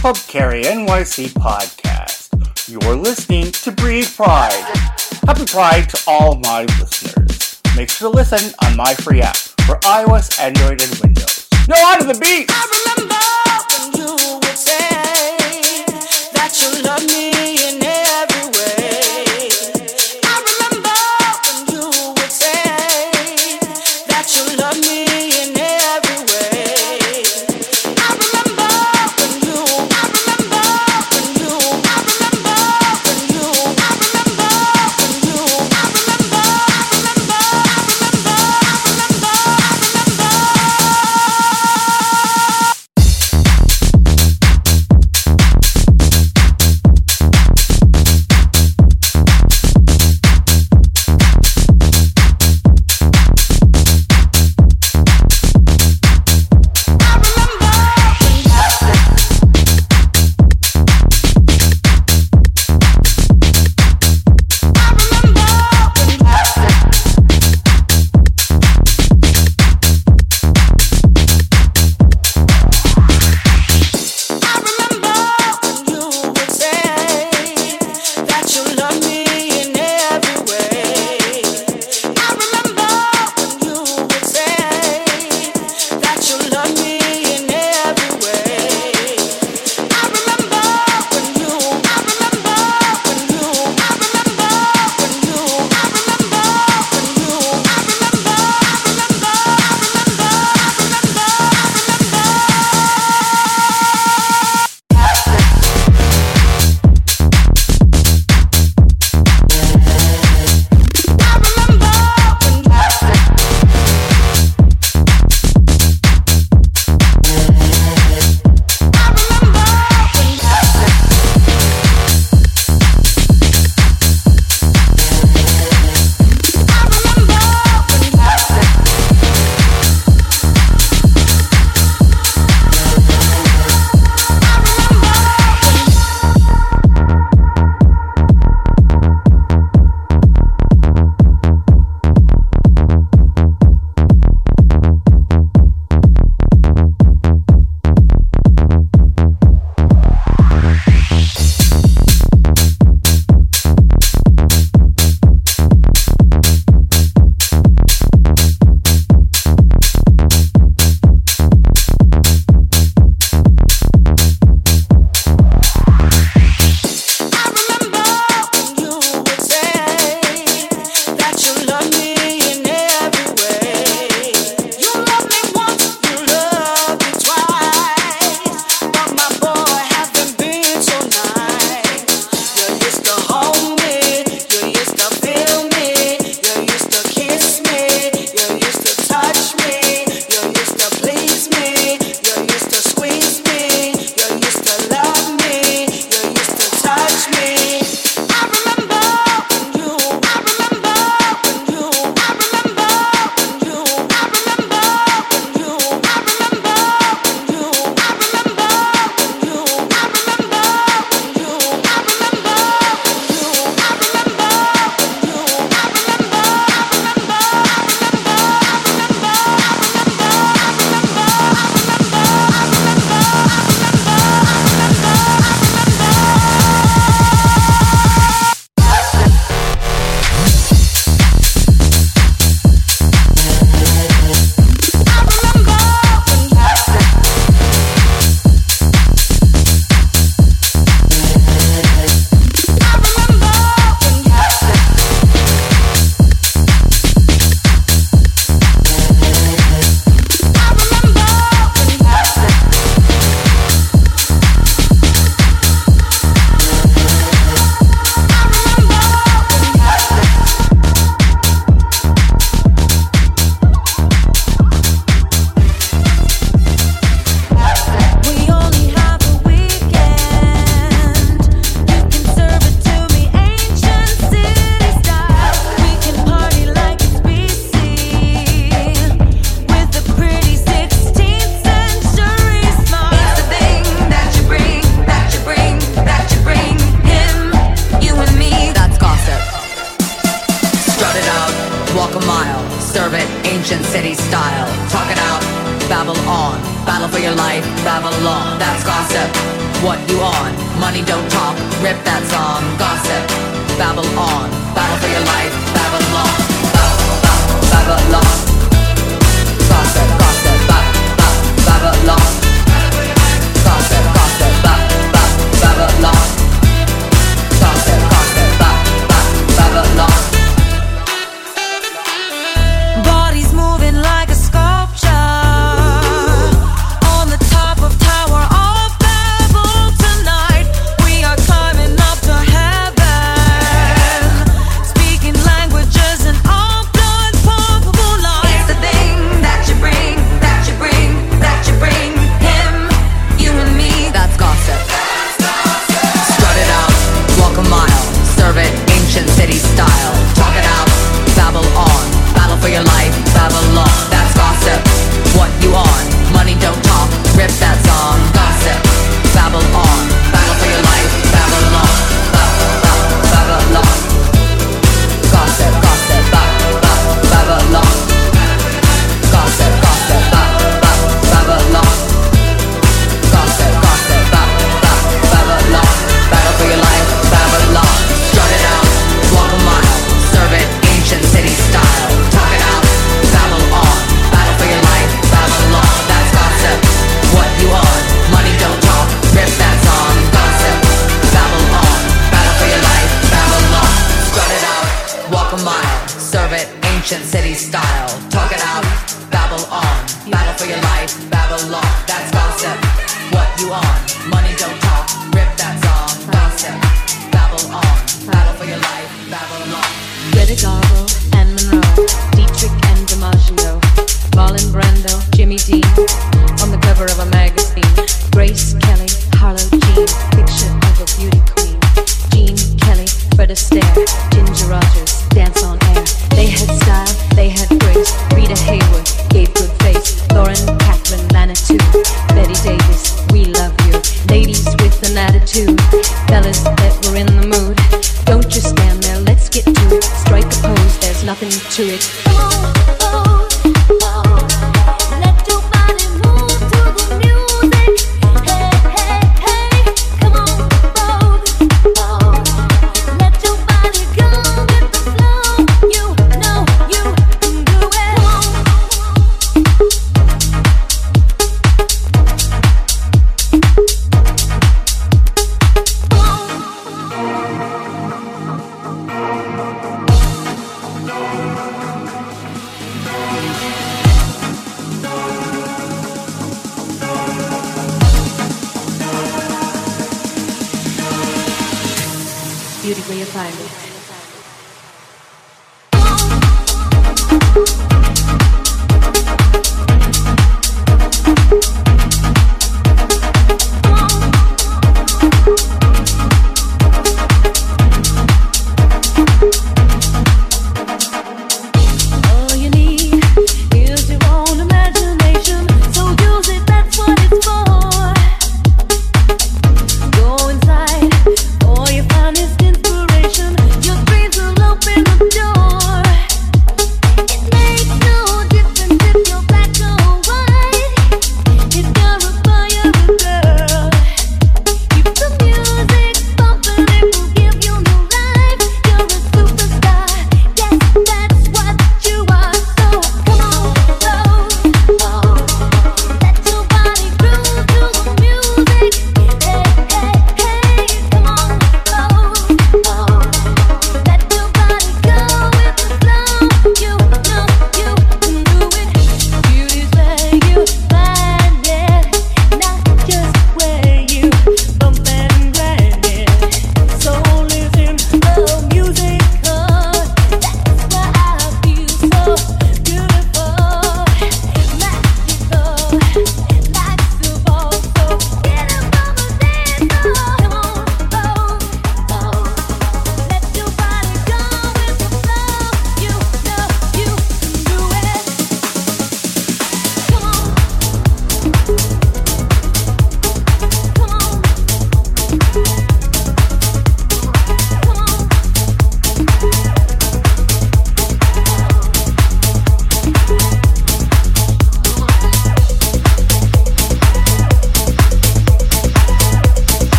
Club Carry NYC podcast. You're listening to Breathe Pride. Happy Pride to all my listeners. Make sure to listen on my free app for iOS, Android, and Windows. No, on to the beat! I remember when you would say that you love me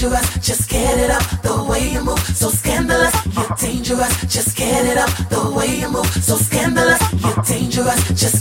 dangerous, just get it up the way you move, so scandalous. You're dangerous, just get it up the way you move, so scandalous. You're dangerous, just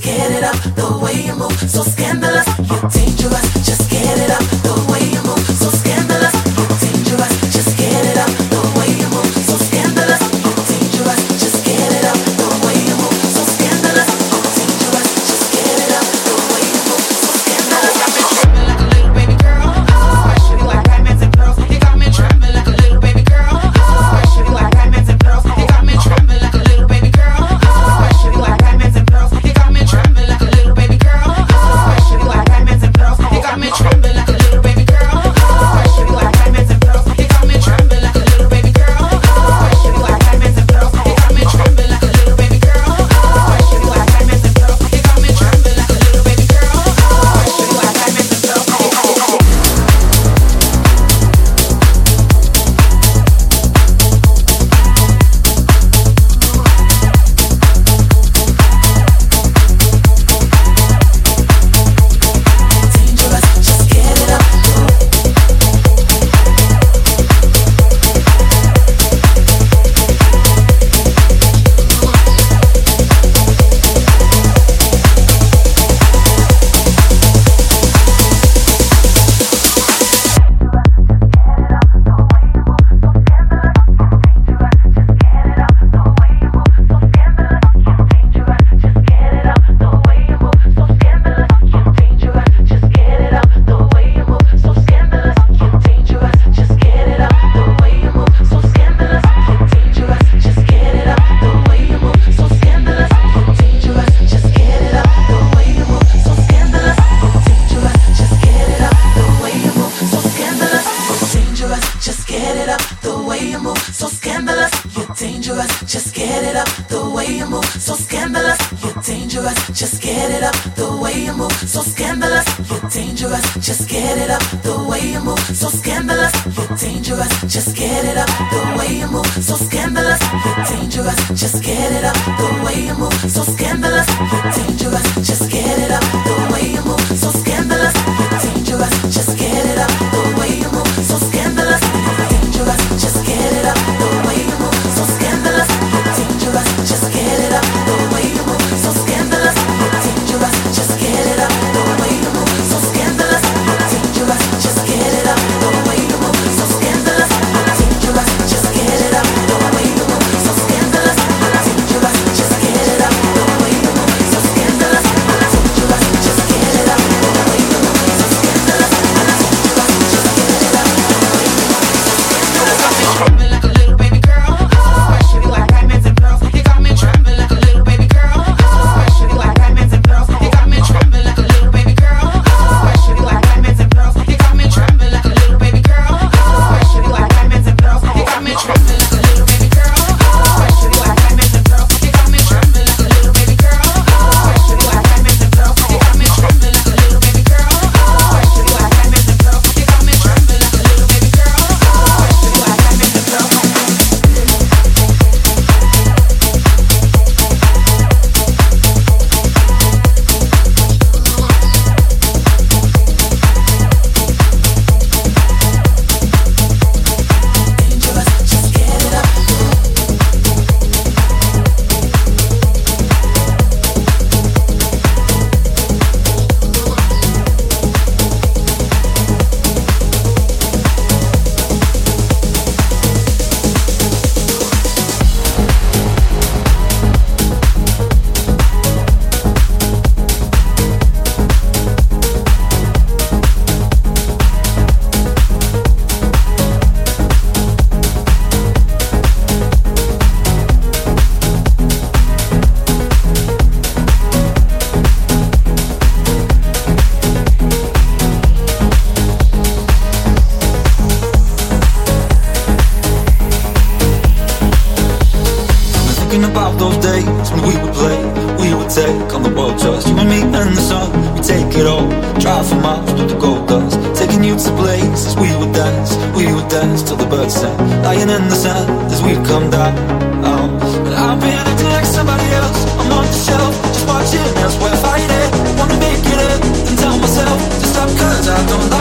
play. We would take on the world just you and me and the sun. We take it all drive for miles through the gold dust. Taking you to places we would dance we would dance till the birds sang. Lying in the sand as we come down. Um, but I've been acting like somebody else. I'm on the shelf just watching elsewhere fighting. I wanna make it up and tell myself to stop cause I don't like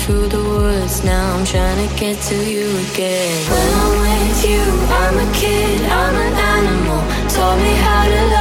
through the woods. Now I'm trying to get to you again. When I'm with you, I'm a kid, I'm an animal. Taught me how to love.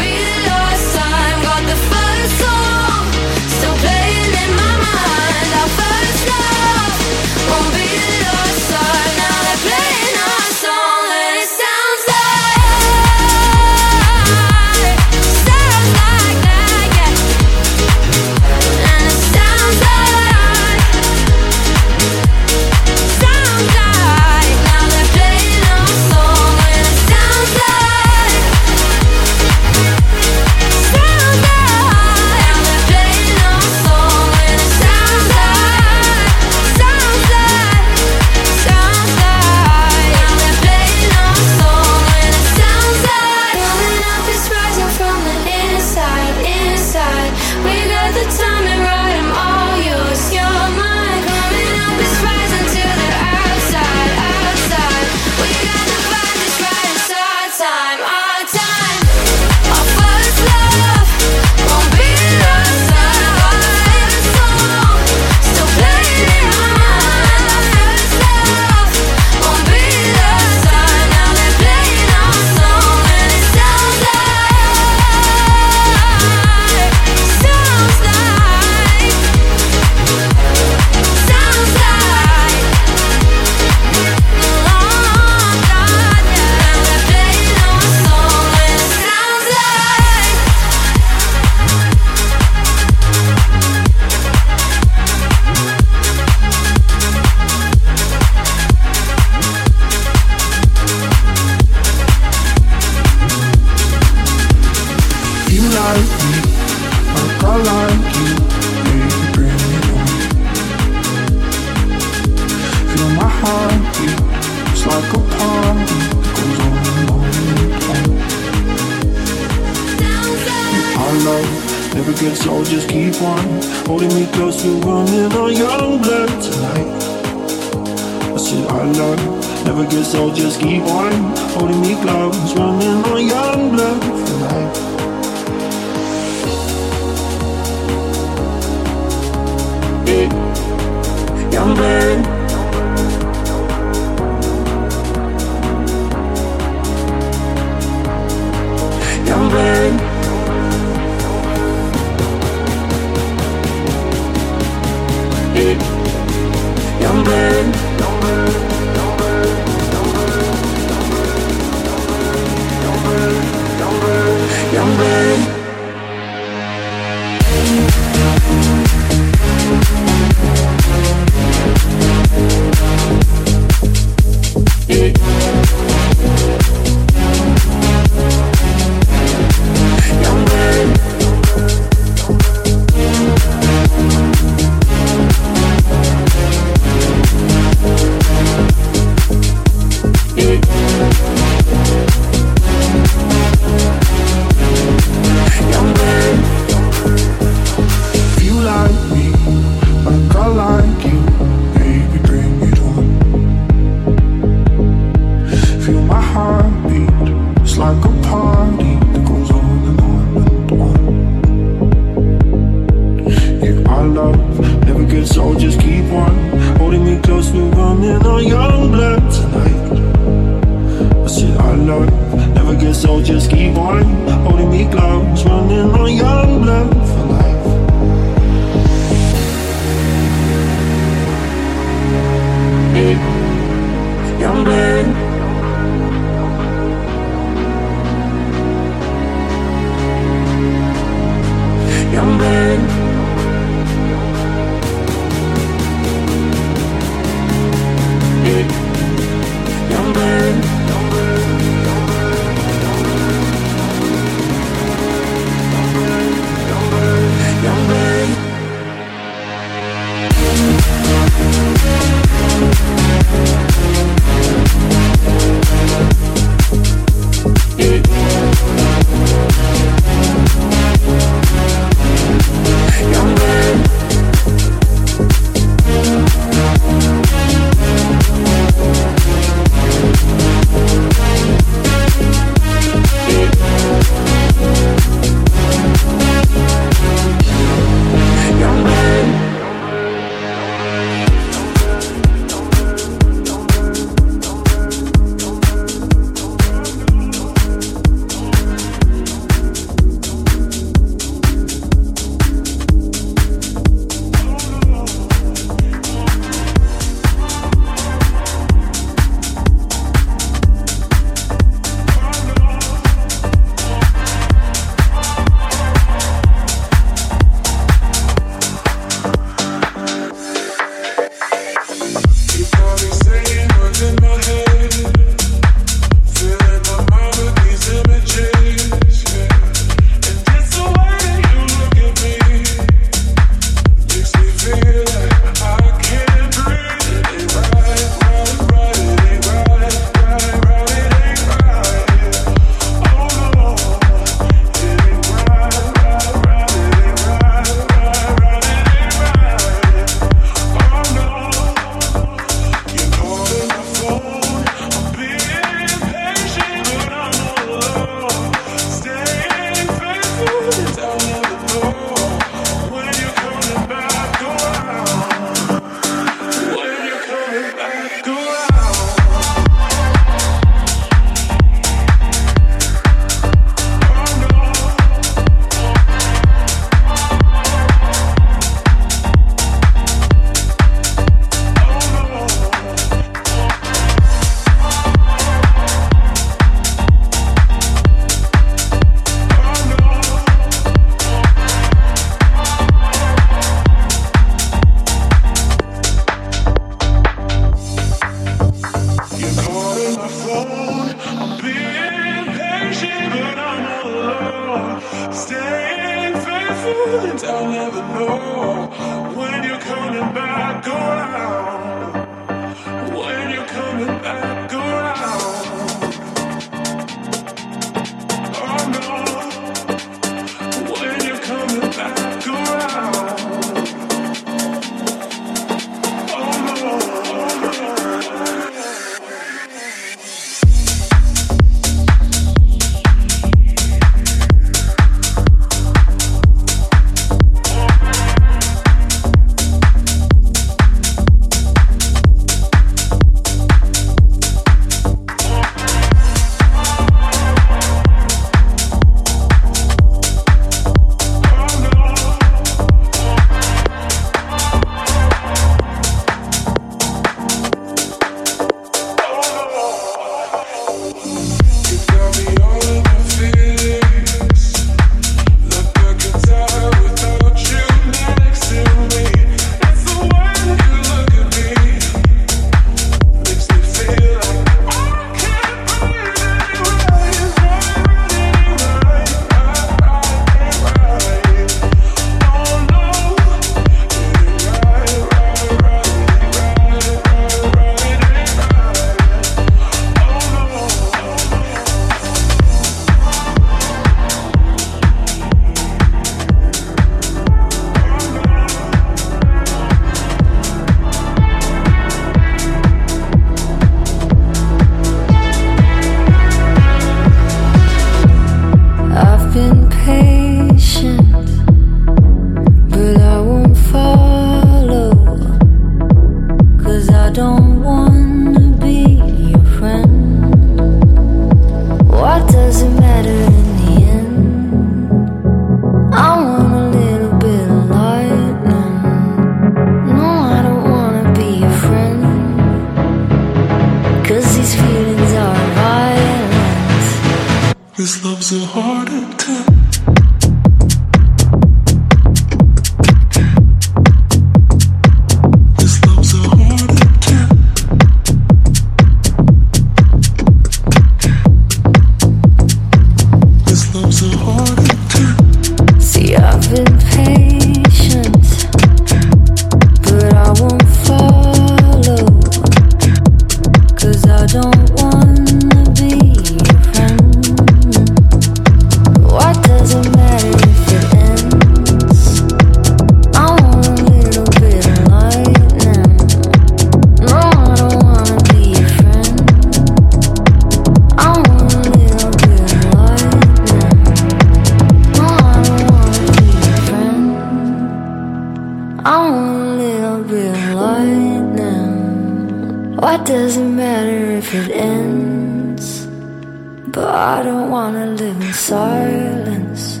But I don't wanna live in silence.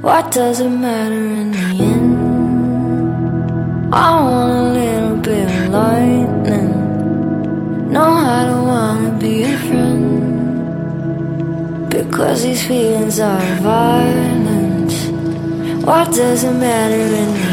What does it matter in the end? I want a little bit of lightning. No, I don't wanna be a friend. Because these feelings are violent. What does it matter in the end?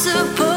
supposed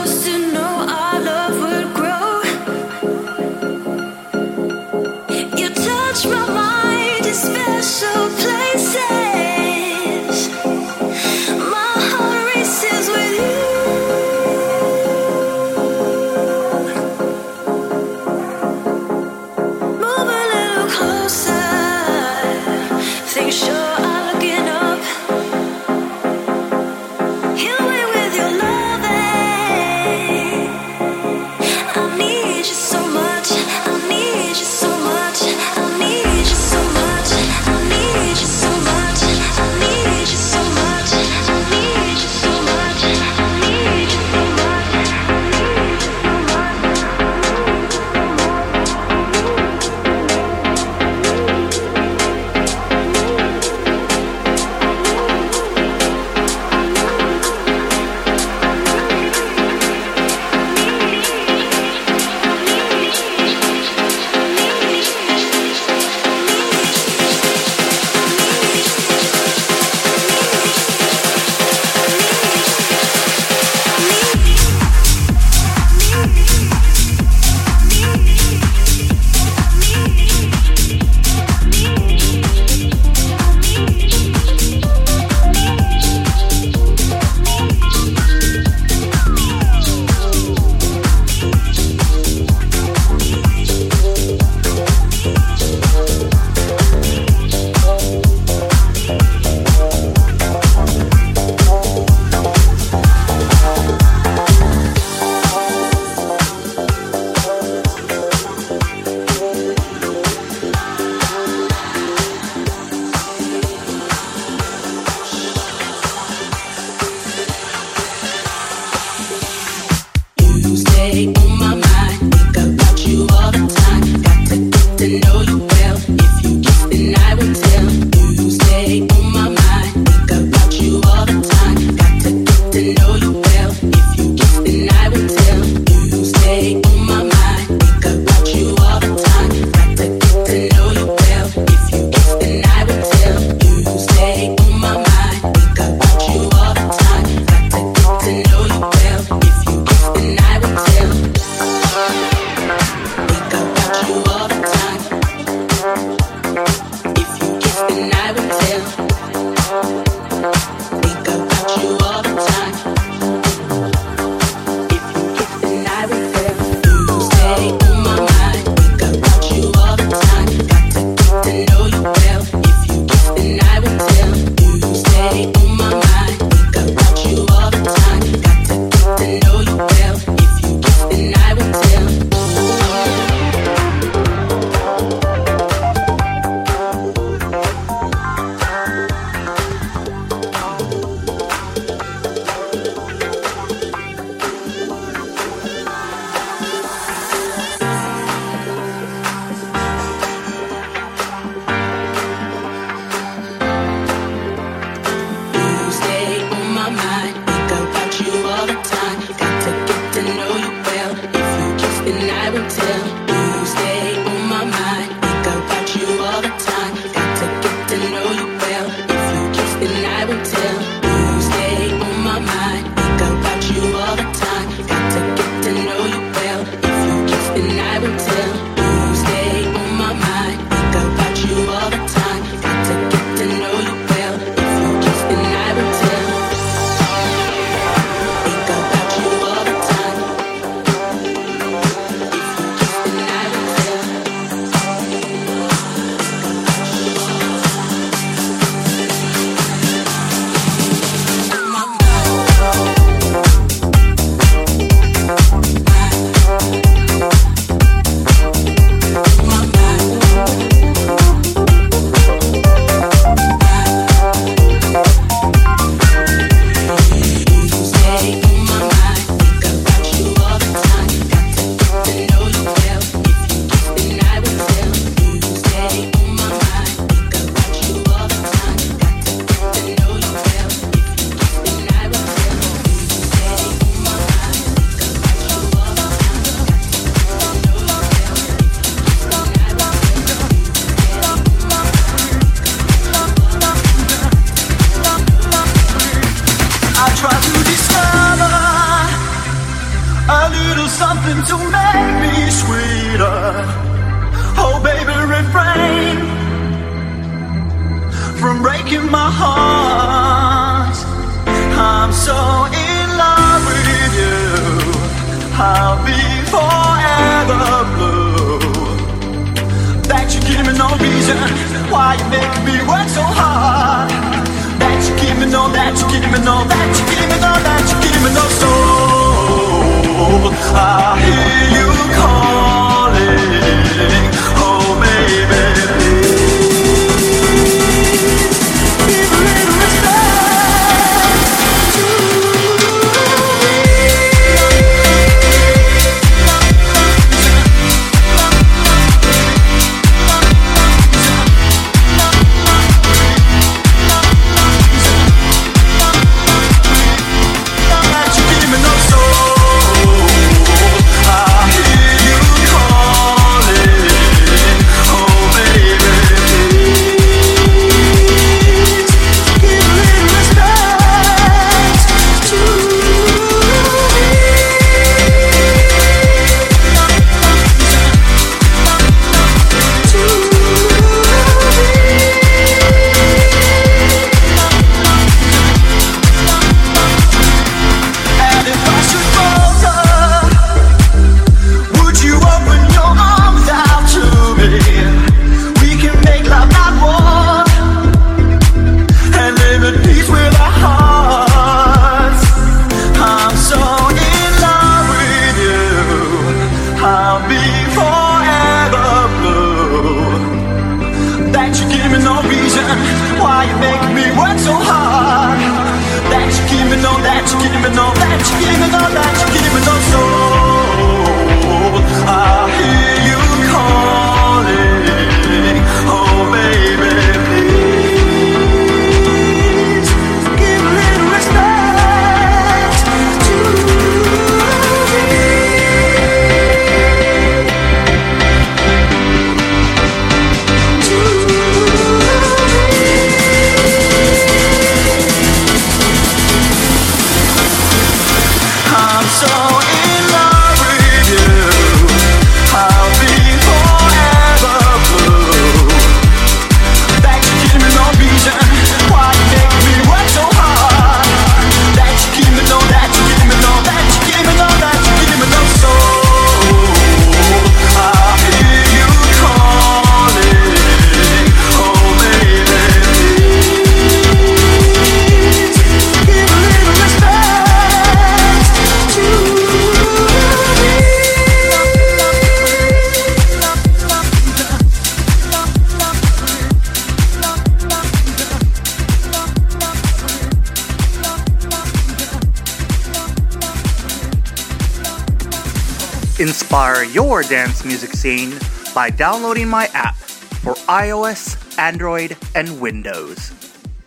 your dance music scene by downloading my app for iOS, Android, and Windows.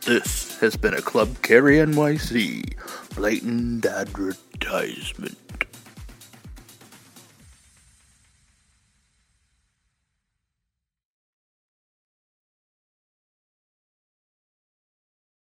This has been a Club Carry NYC blatant advertisement.